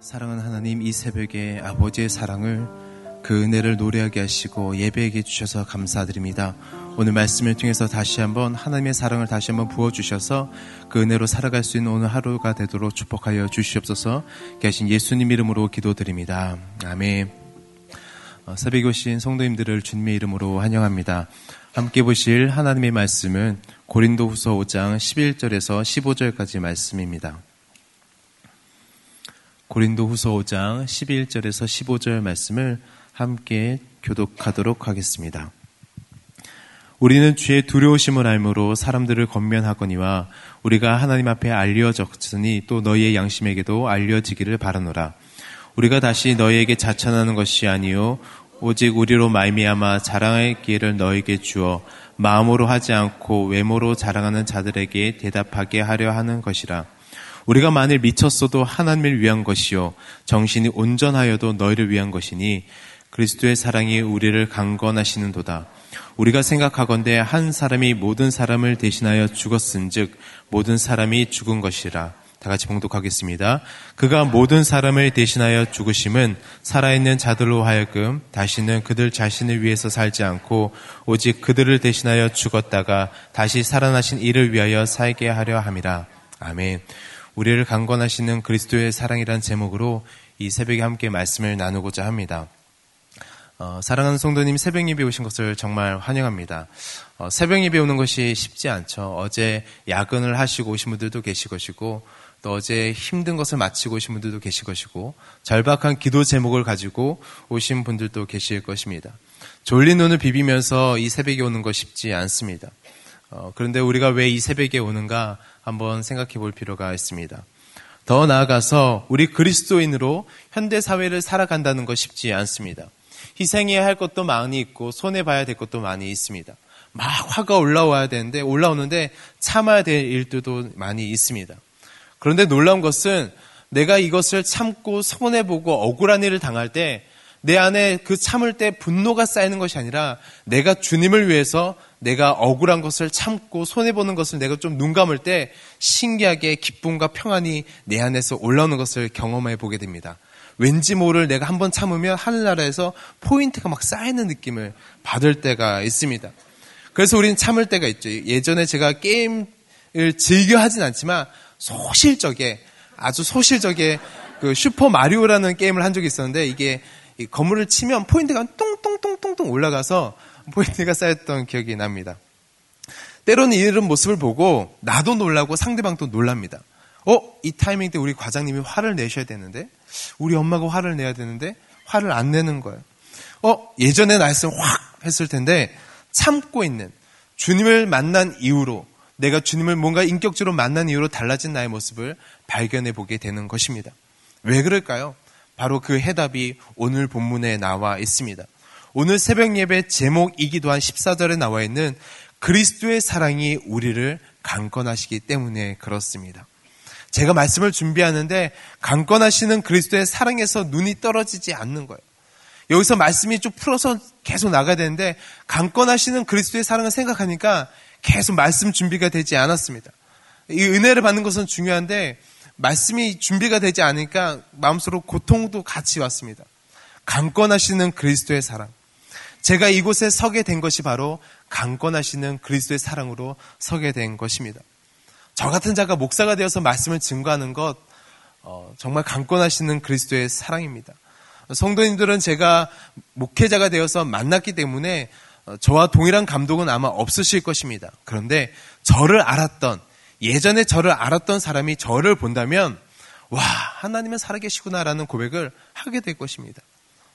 사랑하는 하나님 이 새벽에 아버지의 사랑을 그 은혜를 노래하게 하시고 예배하게 주셔서 감사드립니다. 오늘 말씀을 통해서 다시 한번 하나님의 사랑을 다시 한번 부어주셔서 그 은혜로 살아갈 수 있는 오늘 하루가 되도록 축복하여 주시옵소서 계신 예수님 이름으로 기도드립니다. 아멘. 어, 새벽에 오신 성도님들을 주님의 이름으로 환영합니다. 함께 보실 하나님의 말씀은 고린도 후서 5장 11절에서 15절까지 말씀입니다. 고린도 후서 5장 11절에서 15절 말씀을 함께 교독하도록 하겠습니다. 우리는 주의 두려우심을 알므로 사람들을 건면하거니와 우리가 하나님 앞에 알려졌으니 또 너희의 양심에게도 알려지기를 바라노라. 우리가 다시 너희에게 자천하는 것이 아니요 오직 우리로 말미암아 자랑의 기회를 너에게 주어 마음으로 하지 않고 외모로 자랑하는 자들에게 대답하게 하려 하는 것이라. 우리가 만일 미쳤어도 하나님을 위한 것이요 정신이 온전하여도 너희를 위한 것이니 그리스도의 사랑이 우리를 강건하시는도다. 우리가 생각하건대 한 사람이 모든 사람을 대신하여 죽었은즉 모든 사람이 죽은 것이라. 다 같이 봉독하겠습니다. 그가 모든 사람을 대신하여 죽으심은 살아있는 자들로 하여금 다시는 그들 자신을 위해서 살지 않고 오직 그들을 대신하여 죽었다가 다시 살아나신 이를 위하여 살게 하려 함이라. 아멘. 우리를 강건하시는 그리스도의 사랑이란 제목으로 이 새벽에 함께 말씀을 나누고자 합니다. 어, 사랑하는 성도님 새벽 예배 오신 것을 정말 환영합니다. 어, 새벽 예배 오는 것이 쉽지 않죠. 어제 야근을 하시고 오신 분들도 계실 것이고 또 어제 힘든 것을 마치고 오신 분들도 계실 것이고 절박한 기도 제목을 가지고 오신 분들도 계실 것입니다. 졸린 눈을 비비면서 이 새벽에 오는 것 쉽지 않습니다. 어, 그런데 우리가 왜 이 새벽에 오는가 한번 생각해 볼 필요가 있습니다. 더 나아가서 우리 그리스도인으로 현대 사회를 살아간다는 것 쉽지 않습니다. 희생해야 할 것도 많이 있고 손해 봐야 될 것도 많이 있습니다. 막 화가 올라와야 되는데 올라오는데 참아야 될 일들도 많이 있습니다. 그런데 놀라운 것은 내가 이것을 참고 손해 보고 억울한 일을 당할 때 내 안에 그 참을 때 분노가 쌓이는 것이 아니라 내가 주님을 위해서 내가 억울한 것을 참고 손해보는 것을 내가 좀 눈 감을 때 신기하게 기쁨과 평안이 내 안에서 올라오는 것을 경험해 보게 됩니다. 왠지 모를 내가 한번 참으면 하늘나라에서 포인트가 막 쌓이는 느낌을 받을 때가 있습니다. 그래서 우리는 참을 때가 있죠. 예전에 제가 게임을 즐겨 하진 않지만 소싯적에 아주 소싯적에 그 슈퍼 마리오라는 게임을 한 적이 있었는데 이게 건물을 치면 포인트가 똥똥똥똥똥 올라가서 포인트가 쌓였던 기억이 납니다. 때로는 이런 모습을 보고 나도 놀라고 상대방도 놀랍니다. 어? 이 타이밍 때 우리 과장님이 화를 내셔야 되는데, 우리 엄마가 화를 내야 되는데, 화를 안 내는 거예요. 어? 예전에 나였으면 확 했을 텐데, 참고 있는, 주님을 만난 이후로, 내가 주님을 뭔가 인격적으로 만난 이후로 달라진 나의 모습을 발견해 보게 되는 것입니다. 왜 그럴까요? 바로 그 해답이 오늘 본문에 나와 있습니다. 오늘 새벽 예배 제목이기도 한 14절에 나와 있는 그리스도의 사랑이 우리를 강건하시기 때문에 그렇습니다. 제가 말씀을 준비하는데 강건하시는 그리스도의 사랑에서 눈이 떨어지지 않는 거예요. 여기서 말씀이 쭉 풀어서 계속 나가야 되는데 강건하시는 그리스도의 사랑을 생각하니까 계속 말씀 준비가 되지 않았습니다. 이 은혜를 받는 것은 중요한데 말씀이 준비가 되지 않으니까 마음속으로 고통도 같이 왔습니다. 강건하시는 그리스도의 사랑. 제가 이곳에 서게 된 것이 바로 강권하시는 그리스도의 사랑으로 서게 된 것입니다. 저 같은 자가 목사가 되어서 말씀을 증거하는 것 어, 정말 강권하시는 그리스도의 사랑입니다. 성도님들은 제가 목회자가 되어서 만났기 때문에 어, 저와 동일한 감동은 아마 없으실 것입니다. 그런데 저를 알았던 예전에 저를 알았던 사람이 저를 본다면 와 하나님은 살아계시구나라는 고백을 하게 될 것입니다.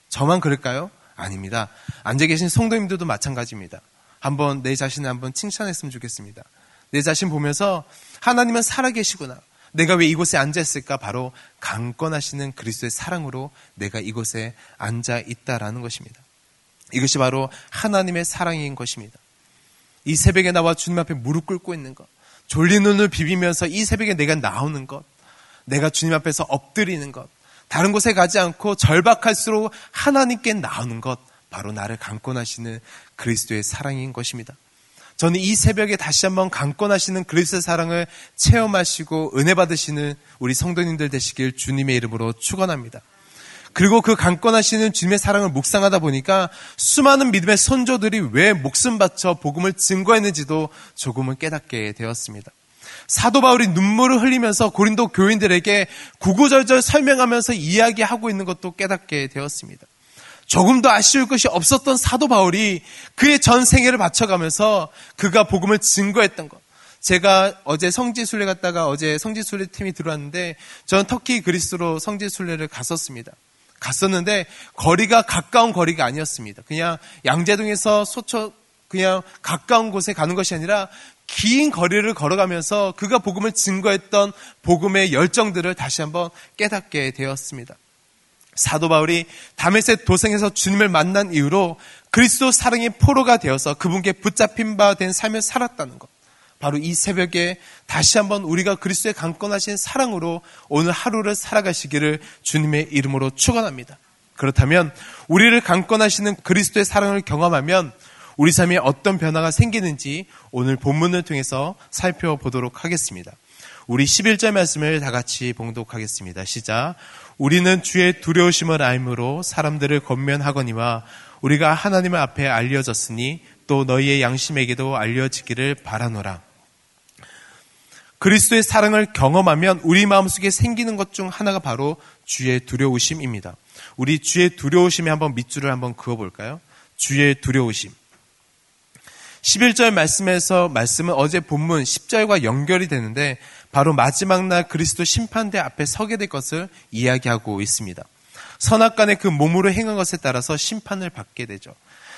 저만 그럴까요? 아닙니다. 앉아 계신 성도님들도 마찬가지입니다. 한번 내 자신을 한번 칭찬했으면 좋겠습니다. 내 자신 보면서 하나님은 살아계시구나. 내가 왜 이곳에 앉아 있을까? 바로 강권하시는 그리스도의 사랑으로 내가 이곳에 앉아 있다라는 것입니다. 이것이 바로 하나님의 사랑인 것입니다. 이 새벽에 나와 주님 앞에 무릎 꿇고 있는 것, 졸린 눈을 비비면서 이 새벽에 내가 나오는 것, 내가 주님 앞에서 엎드리는 것, 다른 곳에 가지 않고 절박할수록 하나님께 나오는 것, 바로 나를 강권하시는 그리스도의 사랑인 것입니다. 저는 이 새벽에 다시 한번 강권하시는 그리스의 사랑을 체험하시고 은혜 받으시는 우리 성도님들 되시길 주님의 이름으로 축원합니다. 그리고 그 강권하시는 주님의 사랑을 묵상하다 보니까 수많은 믿음의 선조들이 왜 목숨 바쳐 복음을 증거했는지도 조금은 깨닫게 되었습니다. 사도 바울이 눈물을 흘리면서 고린도 교인들에게 구구절절 설명하면서 이야기하고 있는 것도 깨닫게 되었습니다. 조금 더 아쉬울 것이 없었던 사도 바울이 그의 전 생애를 바쳐가면서 그가 복음을 증거했던 것. 제가 어제 성지순례 갔다가 어제 성지순례 팀이 들어왔는데 저는 터키 그리스로 성지순례를 갔었습니다. 갔었는데 거리가 가까운 거리가 아니었습니다. 그냥 양재동에서 소초 그냥 가까운 곳에 가는 것이 아니라 긴 거리를 걸어가면서 그가 복음을 증거했던 복음의 열정들을 다시 한번 깨닫게 되었습니다. 사도 바울이 다메섹 도성에서 주님을 만난 이후로 그리스도 사랑의 포로가 되어서 그분께 붙잡힌 바 된 삶을 살았다는 것. 바로 이 새벽에 다시 한번 우리가 그리스도의 강권하신 사랑으로 오늘 하루를 살아가시기를 주님의 이름으로 축원합니다. 그렇다면 우리를 강권하시는 그리스도의 사랑을 경험하면 우리 삶에 어떤 변화가 생기는지 오늘 본문을 통해서 살펴보도록 하겠습니다. 우리 11절 말씀을 다 같이 봉독하겠습니다. 시작. 우리는 주의 두려우심을 알므로 사람들을 건면하거니와 우리가 하나님 앞에 알려졌으니 또 너희의 양심에게도 알려지기를 바라노라. 그리스도의 사랑을 경험하면 우리 마음속에 생기는 것 중 하나가 바로 주의 두려우심입니다. 우리 주의 두려우심에 한번 밑줄을 한번 그어볼까요? 주의 두려우심. 11절 말씀에서 말씀은 어제 본문 10절과 연결이 되는데 바로 마지막 날 그리스도 심판대 앞에 서게 될 것을 이야기하고 있습니다. 선악간의 그 몸으로 행한 것에 따라서 심판을 받게 되죠.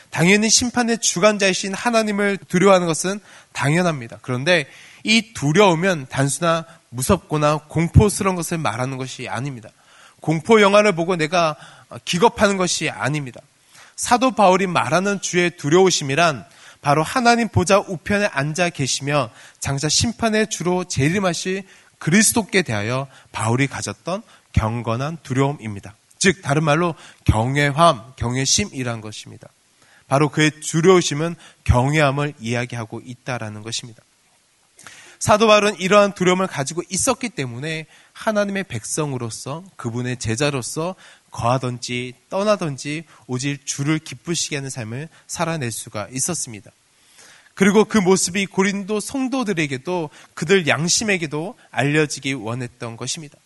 당연히 심판의 주관자이신 하나님을 두려워하는 것은 당연합니다. 그런데 이 두려우면 단순한 무섭거나 공포스러운 것을 말하는 것이 아닙니다. 공포 영화를 보고 내가 기겁하는 것이 아닙니다. 사도 바울이 말하는 주의 두려우심이란 바로 하나님 보좌 우편에 앉아 계시며 장차 심판에 주로 재림하실 그리스도께 대하여 바울이 가졌던 경건한 두려움입니다. 즉 다른 말로 경외함, 경외심이란 것입니다. 바로 그의 두려우심은 경외함을 이야기하고 있다라는 것입니다. 사도 바울은 이러한 두려움을 가지고 있었기 때문에 하나님의 백성으로서 그분의 제자로서 거하든지 떠나든지 오직 주를 기쁘시게 하는 삶을 살아낼 수가 있었습니다. 그리고 그 모습이 고린도 성도들에게도 그들 양심에게도 알려지기 원했던 것입니다.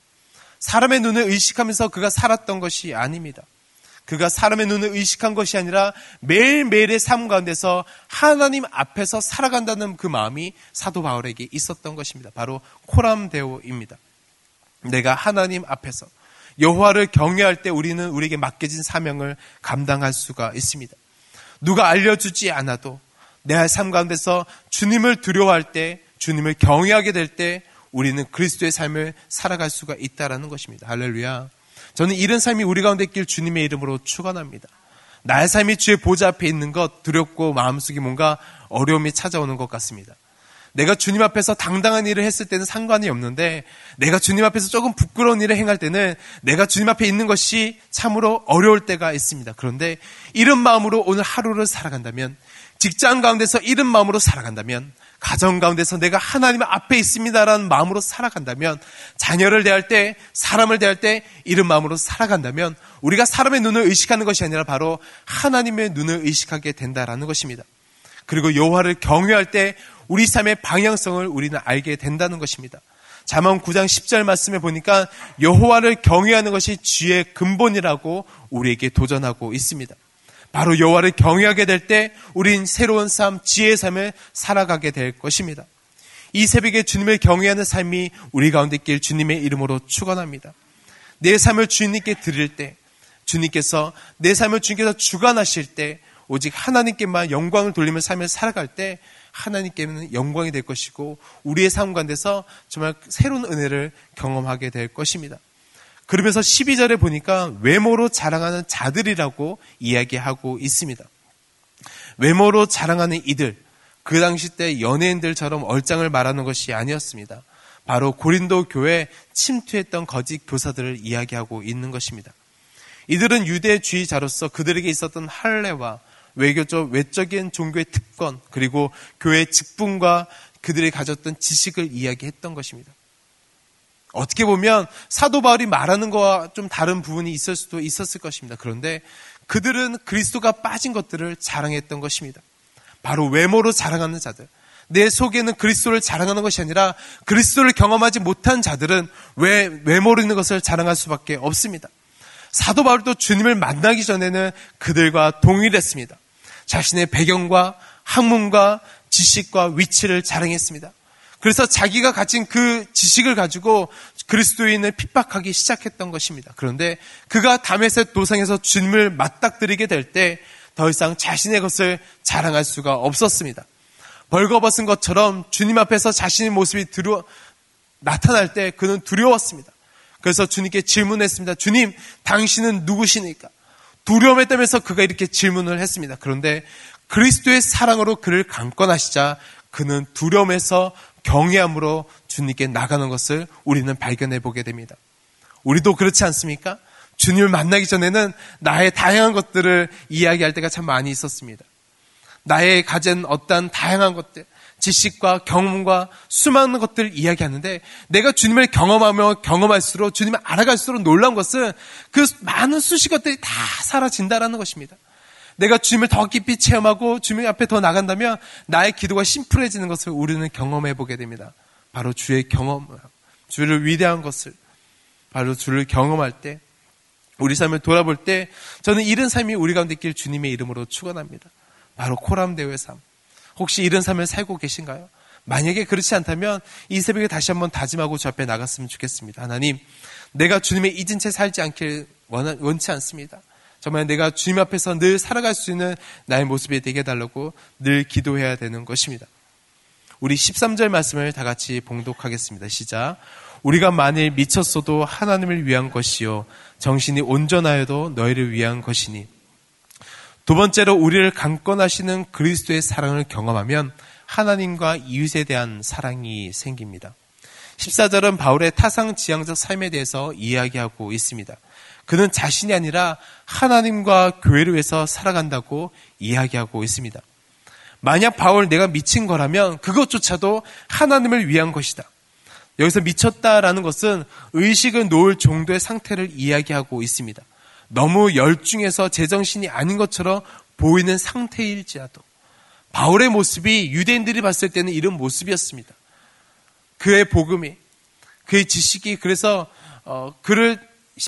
사람의 눈을 의식하면서 그가 살았던 것이 아닙니다. 그가 사람의 눈을 의식한 것이 아니라 매일매일의 삶 가운데서 하나님 앞에서 살아간다는 그 마음이 사도 바울에게 있었던 것입니다. 바로 코람데오입니다. 내가 하나님 앞에서 여호와를 경외할 때 우리는 우리에게 맡겨진 사명을 감당할 수가 있습니다. 누가 알려주지 않아도 내 삶 가운데서 주님을 두려워할 때, 주님을 경외하게 될 때 우리는 그리스도의 삶을 살아갈 수가 있다라는 것입니다. 할렐루야. 저는 이런 삶이 우리 가운데 있길 주님의 이름으로 축원합니다. 나의 삶이 주의 보좌 앞에 있는 것 두렵고 마음속에 뭔가 어려움이 찾아오는 것 같습니다. 내가 주님 앞에서 당당한 일을 했을 때는 상관이 없는데 내가 주님 앞에서 조금 부끄러운 일을 행할 때는 내가 주님 앞에 있는 것이 참으로 어려울 때가 있습니다. 그런데 이런 마음으로 오늘 하루를 살아간다면 직장 가운데서 이런 마음으로 살아간다면 가정 가운데서 내가 하나님 앞에 있습니다라는 마음으로 살아간다면 자녀를 대할 때 사람을 대할 때 이런 마음으로 살아간다면 우리가 사람의 눈을 의식하는 것이 아니라 바로 하나님의 눈을 의식하게 된다라는 것입니다. 그리고 여호와를 경외할 때 우리 삶의 방향성을 우리는 알게 된다는 것입니다. 잠언 9장 10절 말씀에 보니까 여호와를 경외하는 것이 주의 근본이라고 우리에게 도전하고 있습니다. 바로 여호와를 경외하게 될 때 우린 새로운 삶, 지혜의 삶을 살아가게 될 것입니다. 이 새벽에 주님을 경외하는 삶이 우리 가운데 있길 주님의 이름으로 축원합니다. 내 삶을 주님께 드릴 때 주님께서 내 삶을 주님께서 주관하실 때 오직 하나님께만 영광을 돌리며 삶을 살아갈 때 하나님께는 영광이 될 것이고 우리의 삶 가운데서 정말 새로운 은혜를 경험하게 될 것입니다. 그러면서 12절에 보니까 외모로 자랑하는 자들이라고 이야기하고 있습니다. 외모로 자랑하는 이들, 그 당시 때 연예인들처럼 얼짱을 말하는 것이 아니었습니다. 바로 고린도 교회 침투했던 거짓 교사들을 이야기하고 있는 것입니다. 이들은 유대주의자로서 그들에게 있었던 할례와 외교적, 외적인 종교의 특권, 그리고 교회의 직분과 그들이 가졌던 지식을 이야기했던 것입니다. 어떻게 보면 사도 바울이 말하는 거와 좀 다른 부분이 있을 수도 있었을 것입니다. 그런데 그들은 그리스도가 빠진 것들을 자랑했던 것입니다. 바로 외모로 자랑하는 자들. 내 속에는 그리스도를 자랑하는 것이 아니라 그리스도를 경험하지 못한 자들은 왜 외모로 있는 것을 자랑할 수밖에 없습니다. 사도 바울도 주님을 만나기 전에는 그들과 동일했습니다. 자신의 배경과 학문과 지식과 위치를 자랑했습니다. 그래서 자기가 가진 그 지식을 가지고 그리스도인을 핍박하기 시작했던 것입니다. 그런데 그가 담에셋 도상에서 주님을 맞닥뜨리게 될 때 더 이상 자신의 것을 자랑할 수가 없었습니다. 벌거벗은 것처럼 주님 앞에서 자신의 모습이 들어 나타날 때 그는 두려웠습니다. 그래서 주님께 질문했습니다. 주님, 당신은 누구시니까? 두려움에 떨면서 그가 이렇게 질문을 했습니다. 그런데 그리스도의 사랑으로 그를 강권하시자 그는 두려움에서 경외함으로 주님께 나가는 것을 우리는 발견해 보게 됩니다. 우리도 그렇지 않습니까? 주님을 만나기 전에는 나의 다양한 것들을 이야기할 때가 참 많이 있었습니다. 나의 가진 어떤 다양한 것들, 지식과 경험과 수많은 것들을 이야기하는데 내가 주님을 경험하며 경험할수록 주님을 알아갈수록 놀라운 것은 그 많은 수시 것들이 다 사라진다라는 것입니다. 내가 주님을 더 깊이 체험하고 주님 앞에 더 나간다면 나의 기도가 심플해지는 것을 우리는 경험해 보게 됩니다. 바로 주의 경험, 주를 위대한 것을 바로 주를 경험할 때 우리 삶을 돌아볼 때 저는 이런 삶이 우리 가운데 있길 주님의 이름으로 축원합니다. 바로 코람 대회 삶. 혹시 이런 삶을 살고 계신가요? 만약에 그렇지 않다면 이 새벽에 다시 한번 다짐하고 저 앞에 나갔으면 좋겠습니다. 하나님, 내가 주님의 잊은 채 살지 않길 원치 않습니다. 정말 내가 주님 앞에서 늘 살아갈 수 있는 나의 모습이 되게 달라고 늘 기도해야 되는 것입니다. 우리 13절 말씀을 다 같이 봉독하겠습니다. 시작. 우리가 만일 미쳤어도 하나님을 위한 것이요. 정신이 온전하여도 너희를 위한 것이니. 두 번째로 우리를 강권하시는 그리스도의 사랑을 경험하면 하나님과 이웃에 대한 사랑이 생깁니다. 14절은 바울의 타상 지향적 삶에 대해서 이야기하고 있습니다. 그는 자신이 아니라 하나님과 교회를 위해서 살아간다고 이야기하고 있습니다. 만약 바울 내가 미친 거라면 그것조차도 하나님을 위한 것이다. 여기서 미쳤다라는 것은 의식을 놓을 정도의 상태를 이야기하고 있습니다. 너무 열중해서 제정신이 아닌 것처럼 보이는 상태일지라도 바울의 모습이 유대인들이 봤을 때는 이런 모습이었습니다. 그의 복음이 그의 지식이 그래서 어, 그를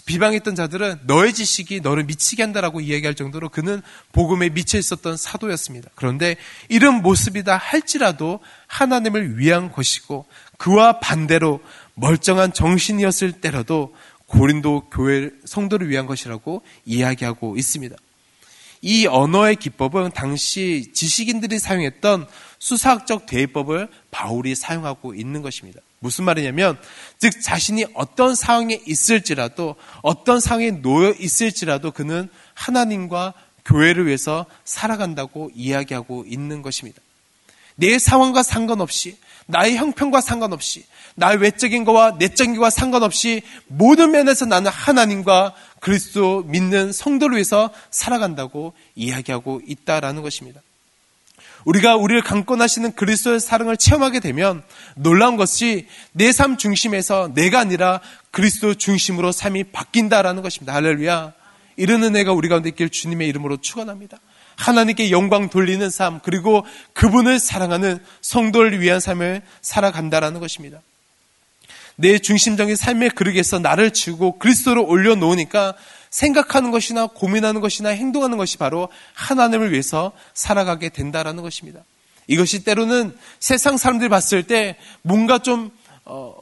비방했던 자들은 너의 지식이 너를 미치게 한다라고 이야기할 정도로 그는 복음에 미쳐 있었던 사도였습니다. 그런데 이런 모습이다 할지라도 하나님을 위한 것이고 그와 반대로 멀쩡한 정신이었을 때라도 고린도 교회 성도를 위한 것이라고 이야기하고 있습니다. 이 언어의 기법은 당시 지식인들이 사용했던 수사학적 대입법을 바울이 사용하고 있는 것입니다. 무슨 말이냐면, 즉, 자신이 어떤 상황에 있을지라도, 어떤 상황에 놓여 있을지라도 그는 하나님과 교회를 위해서 살아간다고 이야기하고 있는 것입니다. 내 상황과 상관없이, 나의 형편과 상관없이, 나의 외적인 것과 내적인 것과 상관없이 모든 면에서 나는 하나님과 그리스도 믿는 성도를 위해서 살아간다고 이야기하고 있다라는 것입니다. 우리가 우리를 강권하시는 그리스도의 사랑을 체험하게 되면 놀라운 것이 내 삶 중심에서 내가 아니라 그리스도 중심으로 삶이 바뀐다라는 것입니다. 할렐루야. 이런 은혜가 우리 가운데 있길 주님의 이름으로 축원합니다. 하나님께 영광 돌리는 삶 그리고 그분을 사랑하는 성도를 위한 삶을 살아간다라는 것입니다. 내 중심적인 삶의 그릇에서 나를 지우고 그리스도로 올려놓으니까 생각하는 것이나 고민하는 것이나 행동하는 것이 바로 하나님을 위해서 살아가게 된다라는 것입니다. 이것이 때로는 세상 사람들이 봤을 때 뭔가 좀 어,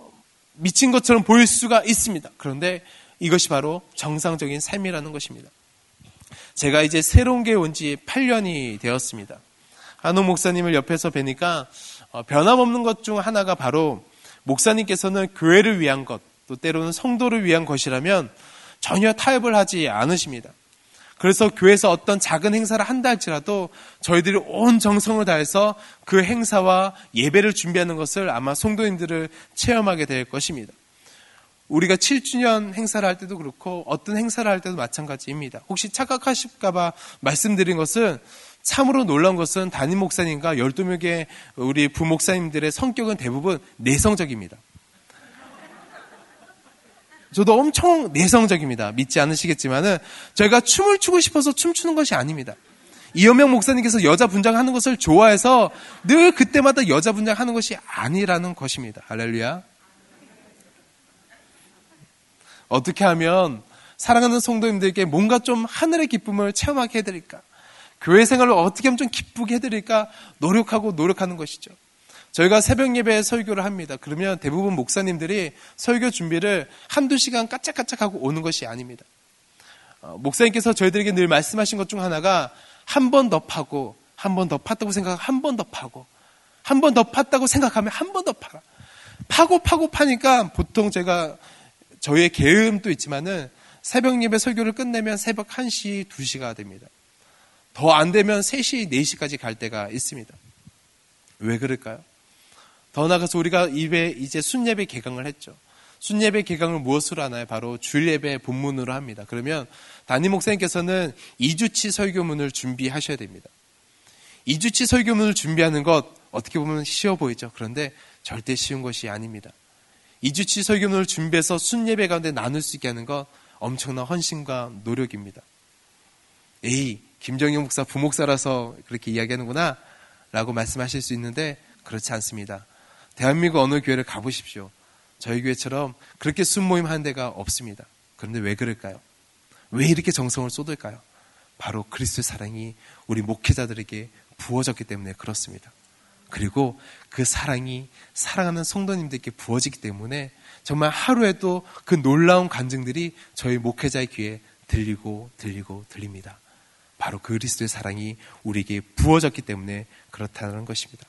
미친 것처럼 보일 수가 있습니다. 그런데 이것이 바로 정상적인 삶이라는 것입니다. 제가 이제 새로운 게 온 지 8년이 되었습니다. 한옥 목사님을 옆에서 뵈니까 어, 변함없는 것 중 하나가 바로 목사님께서는 교회를 위한 것, 또 때로는 성도를 위한 것이라면 전혀 타협을 하지 않으십니다. 그래서 교회에서 어떤 작은 행사를 한다 할지라도 저희들이 온 정성을 다해서 그 행사와 예배를 준비하는 것을 아마 성도인들을 체험하게 될 것입니다. 우리가 7주년 행사를 할 때도 그렇고 어떤 행사를 할 때도 마찬가지입니다. 혹시 착각하실까봐 말씀드린 것은 참으로 놀라운 것은 담임 목사님과 12명의 우리 부목사님들의 성격은 대부분 내성적입니다. 저도 엄청 내성적입니다. 믿지 않으시겠지만은 저희가 춤을 추고 싶어서 춤추는 것이 아닙니다. 이현명 목사님께서 여자 분장하는 것을 좋아해서 늘 그때마다 여자 분장하는 것이 아니라는 것입니다. 할렐루야. 어떻게 하면 사랑하는 성도님들에게 뭔가 좀 하늘의 기쁨을 체험하게 해드릴까? 교회 생활을 어떻게 하면 좀 기쁘게 해드릴까? 노력하고 노력하는 것이죠. 저희가 새벽 예배 설교를 합니다. 그러면 대부분 목사님들이 설교 준비를 한두 시간 까짝까짝하고 오는 것이 아닙니다. 어, 목사님께서 저희들에게 늘 말씀하신 것 중 하나가 한 번 더 파고, 한 번 더 팠다고 생각하고, 한 번 더 파고, 한 번 더 팠다고 생각하면 한 번 더 파라. 파고 파고 파니까 보통 제가 저희의 계음도 있지만은 새벽 예배 설교를 끝내면 새벽 1시, 2시가 됩니다. 더 안 되면 3시, 4시까지 갈 때가 있습니다. 왜 그럴까요? 더 나아가서 우리가 입에 이제 순예배 개강을 했죠. 순예배 개강을 무엇으로 하나요? 바로 주일예배 본문으로 합니다. 그러면 담임 목사님께서는 2주치 설교문을 준비하셔야 됩니다. 2주치 설교문을 준비하는 것 어떻게 보면 쉬워 보이죠. 그런데 절대 쉬운 것이 아닙니다. 2주치 설교문을 준비해서 순예배 가운데 나눌 수 있게 하는 것 엄청난 헌신과 노력입니다. 에이, 김정영 목사 부목사라서 그렇게 이야기하는구나 라고 말씀하실 수 있는데 그렇지 않습니다. 대한민국 어느 교회를 가보십시오. 저희 교회처럼 그렇게 순모임 하는 데가 없습니다. 그런데 왜 그럴까요? 왜 이렇게 정성을 쏟을까요? 바로 그리스도의 사랑이 우리 목회자들에게 부어졌기 때문에 그렇습니다. 그리고 그 사랑이 사랑하는 성도님들께 부어지기 때문에 정말 하루에도 그 놀라운 간증들이 저희 목회자의 귀에 들리고 들리고 들립니다. 바로 그 그리스도의 사랑이 우리에게 부어졌기 때문에 그렇다는 것입니다.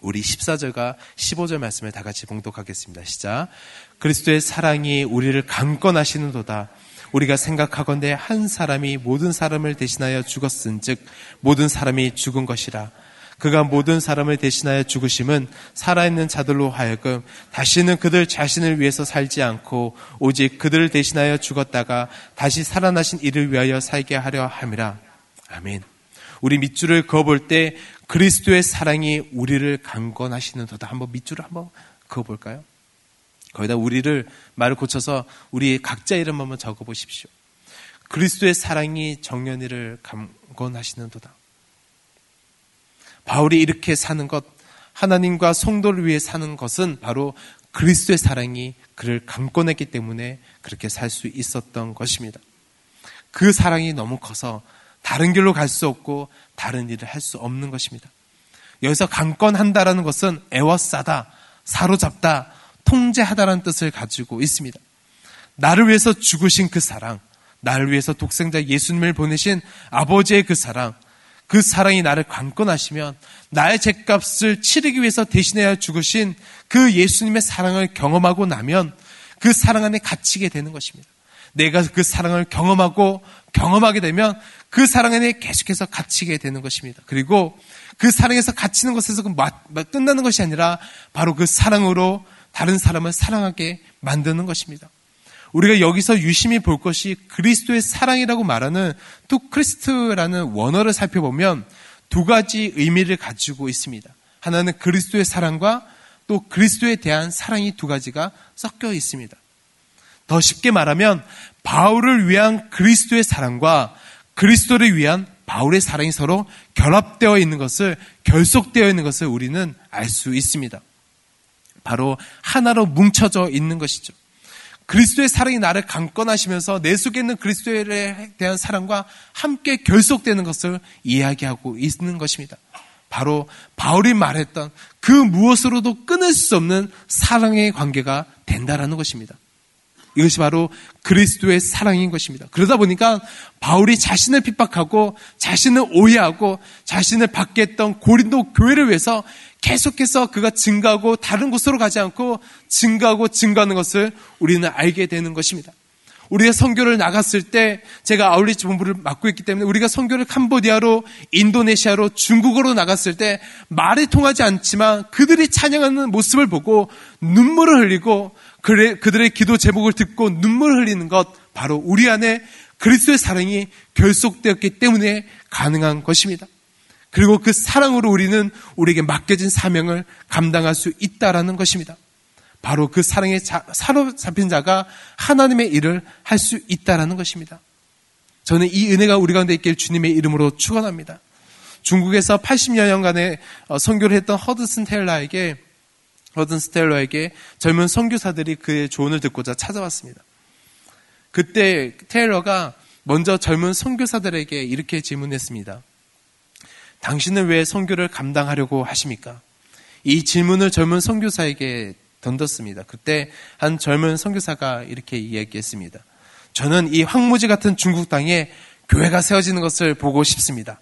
우리 14절과 15절 말씀을 다 같이 봉독하겠습니다. 시작. 그리스도의 사랑이 우리를 강권하시는 도다. 우리가 생각하건대 한 사람이 모든 사람을 대신하여 죽었은 즉 모든 사람이 죽은 것이라. 그가 모든 사람을 대신하여 죽으심은 살아있는 자들로 하여금 다시는 그들 자신을 위해서 살지 않고 오직 그들을 대신하여 죽었다가 다시 살아나신 이를 위하여 살게 하려 함이라. 아멘. 우리 밑줄을 그어볼 때 그리스도의 사랑이 우리를 강건하시는도다. 한번 밑줄을 한번 그어볼까요? 거기다 우리를 말을 고쳐서 우리 각자 이름 한번 적어보십시오. 그리스도의 사랑이 정년이를 강건하시는도다. 바울이 이렇게 사는 것, 하나님과 성도를 위해 사는 것은 바로 그리스도의 사랑이 그를 강권했기 때문에 그렇게 살 수 있었던 것입니다. 그 사랑이 너무 커서 다른 길로 갈 수 없고 다른 일을 할 수 없는 것입니다. 여기서 강권한다라는 것은 애워싸다, 사로잡다, 통제하다라는 뜻을 가지고 있습니다. 나를 위해서 죽으신 그 사랑, 나를 위해서 독생자 예수님을 보내신 아버지의 그 사랑, 그 사랑이 나를 강권하시면 나의 죄값을 치르기 위해서 대신해야 죽으신 그 예수님의 사랑을 경험하고 나면 그 사랑 안에 갇히게 되는 것입니다. 내가 그 사랑을 경험하고 경험하게 되면 그 사랑 안에 계속해서 갇히게 되는 것입니다. 그리고 그 사랑에서 갇히는 것에서 그 끝나는 것이 아니라 바로 그 사랑으로 다른 사람을 사랑하게 만드는 것입니다. 우리가 여기서 유심히 볼 것이 그리스도의 사랑이라고 말하는 또 크리스트라는 원어를 살펴보면 두 가지 의미를 가지고 있습니다. 하나는 그리스도의 사랑과 또 그리스도에 대한 사랑이 두 가지가 섞여 있습니다. 더 쉽게 말하면 바울을 위한 그리스도의 사랑과 그리스도를 위한 바울의 사랑이 서로 결합되어 있는 것을 결속되어 있는 것을 우리는 알 수 있습니다. 바로 하나로 뭉쳐져 있는 것이죠. 그리스도의 사랑이 나를 강권하시면서 내 속에 있는 그리스도에 대한 사랑과 함께 결속되는 것을 이야기하고 있는 것입니다. 바로 바울이 말했던 그 무엇으로도 끊을 수 없는 사랑의 관계가 된다라는 것입니다. 이것이 바로 그리스도의 사랑인 것입니다. 그러다 보니까 바울이 자신을 핍박하고 자신을 오해하고 자신을 받게 했던 고린도 교회를 위해서 계속해서 그가 증가하고 다른 곳으로 가지 않고 증가하고 증가하는 것을 우리는 알게 되는 것입니다. 우리가 선교를 나갔을 때 제가 아울리치 본부를 맡고 있기 때문에 우리가 선교를 캄보디아로 인도네시아로 중국으로 나갔을 때 말이 통하지 않지만 그들이 찬양하는 모습을 보고 눈물을 흘리고 그들의 기도 제목을 듣고 눈물을 흘리는 것 바로 우리 안에 그리스도의 사랑이 결속되었기 때문에 가능한 것입니다. 그리고 그 사랑으로 우리는 우리에게 맡겨진 사명을 감당할 수 있다라는 것입니다. 바로 그 사랑에 사로잡힌 자가 하나님의 일을 할 수 있다라는 것입니다. 저는 이 은혜가 우리 가운데 있길 주님의 이름으로 축원합니다. 중국에서 80여 년간의 어, 선교를 했던 허드슨 테일러에게 허드슨 테일러에게 젊은 선교사들이 그의 조언을 듣고자 찾아왔습니다. 그때 테일러가 먼저 젊은 선교사들에게 이렇게 질문했습니다. 당신은 왜 선교를 감당하려고 하십니까? 이 질문을 젊은 선교사에게 던졌습니다. 그때 한 젊은 선교사가 이렇게 이야기했습니다. 저는 이 황무지 같은 중국 땅에 교회가 세워지는 것을 보고 싶습니다.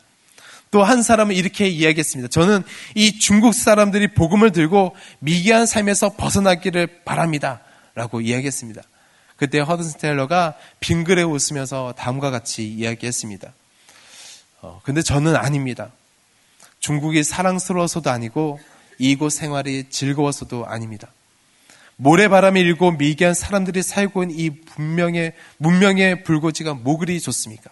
또 한 사람은 이렇게 이야기했습니다. 저는 이 중국 사람들이 복음을 들고 미개한 삶에서 벗어나기를 바랍니다. 라고 이야기했습니다. 그때 허든스 테일러가 빙그레 웃으면서 다음과 같이 이야기했습니다. 어, 근데 저는 아닙니다. 중국이 사랑스러워서도 아니고 이곳 생활이 즐거워서도 아닙니다. 모래바람이 일고 미개한 사람들이 살고 있는 이 문명의, 문명의 불고지가 뭐 그리 좋습니까?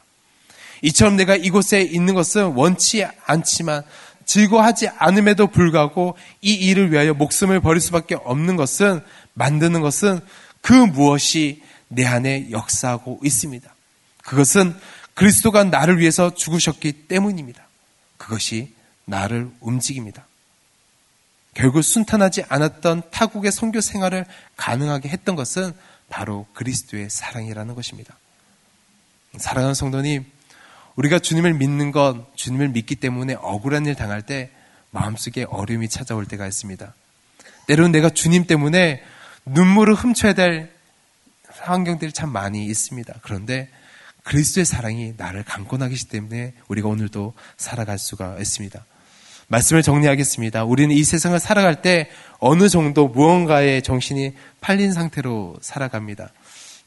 이처럼 내가 이곳에 있는 것은 원치 않지만 즐거워하지 않음에도 불구하고 이 일을 위하여 목숨을 버릴 수밖에 없는 것은 만드는 것은 그 무엇이 내 안에 역사하고 있습니다. 그것은 그리스도가 나를 위해서 죽으셨기 때문입니다. 그것이 나를 움직입니다. 결국 순탄하지 않았던 타국의 선교 생활을 가능하게 했던 것은 바로 그리스도의 사랑이라는 것입니다. 사랑하는 성도님, 우리가 주님을 믿는 건 주님을 믿기 때문에 억울한 일 당할 때 마음속에 어려움이 찾아올 때가 있습니다. 때로는 내가 주님 때문에 눈물을 훔쳐야 될 환경들이 참 많이 있습니다. 그런데 그리스도의 사랑이 나를 강권하기 때문에 우리가 오늘도 살아갈 수가 있습니다. 말씀을 정리하겠습니다. 우리는 이 세상을 살아갈 때 어느 정도 무언가의 정신이 팔린 상태로 살아갑니다.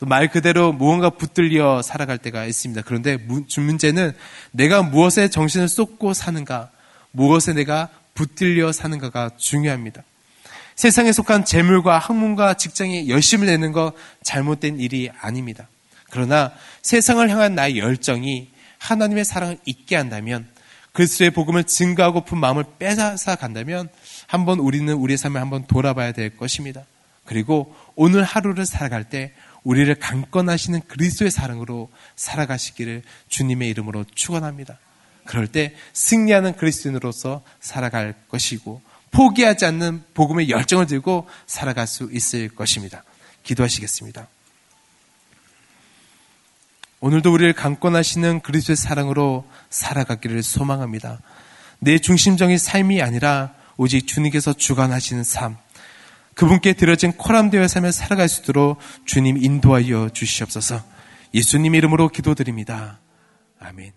말 그대로 무언가 붙들려 살아갈 때가 있습니다. 그런데 문제는 내가 무엇에 정신을 쏟고 사는가, 무엇에 내가 붙들려 사는가가 중요합니다. 세상에 속한 재물과 학문과 직장에 열심을 내는 거 잘못된 일이 아닙니다. 그러나 세상을 향한 나의 열정이 하나님의 사랑을 잊게 한다면 그리스도의 복음을 증가하고픈 마음을 빼앗아 간다면 한번 우리는 우리의 삶을 한번 돌아봐야 될 것입니다. 그리고 오늘 하루를 살아갈 때 우리를 강권하시는 그리스도의 사랑으로 살아가시기를 주님의 이름으로 축원합니다. 그럴 때 승리하는 그리스도인으로서 살아갈 것이고 포기하지 않는 복음의 열정을 들고 살아갈 수 있을 것입니다. 기도하시겠습니다. 오늘도 우리를 강권하시는 그리스도의 사랑으로 살아가기를 소망합니다. 내 중심적인 삶이 아니라 오직 주님께서 주관하시는 삶, 그분께 들어진 코람되어 삶을 살아갈 수 있도록 주님 인도하여 주시옵소서. 예수님 이름으로 기도드립니다. 아멘.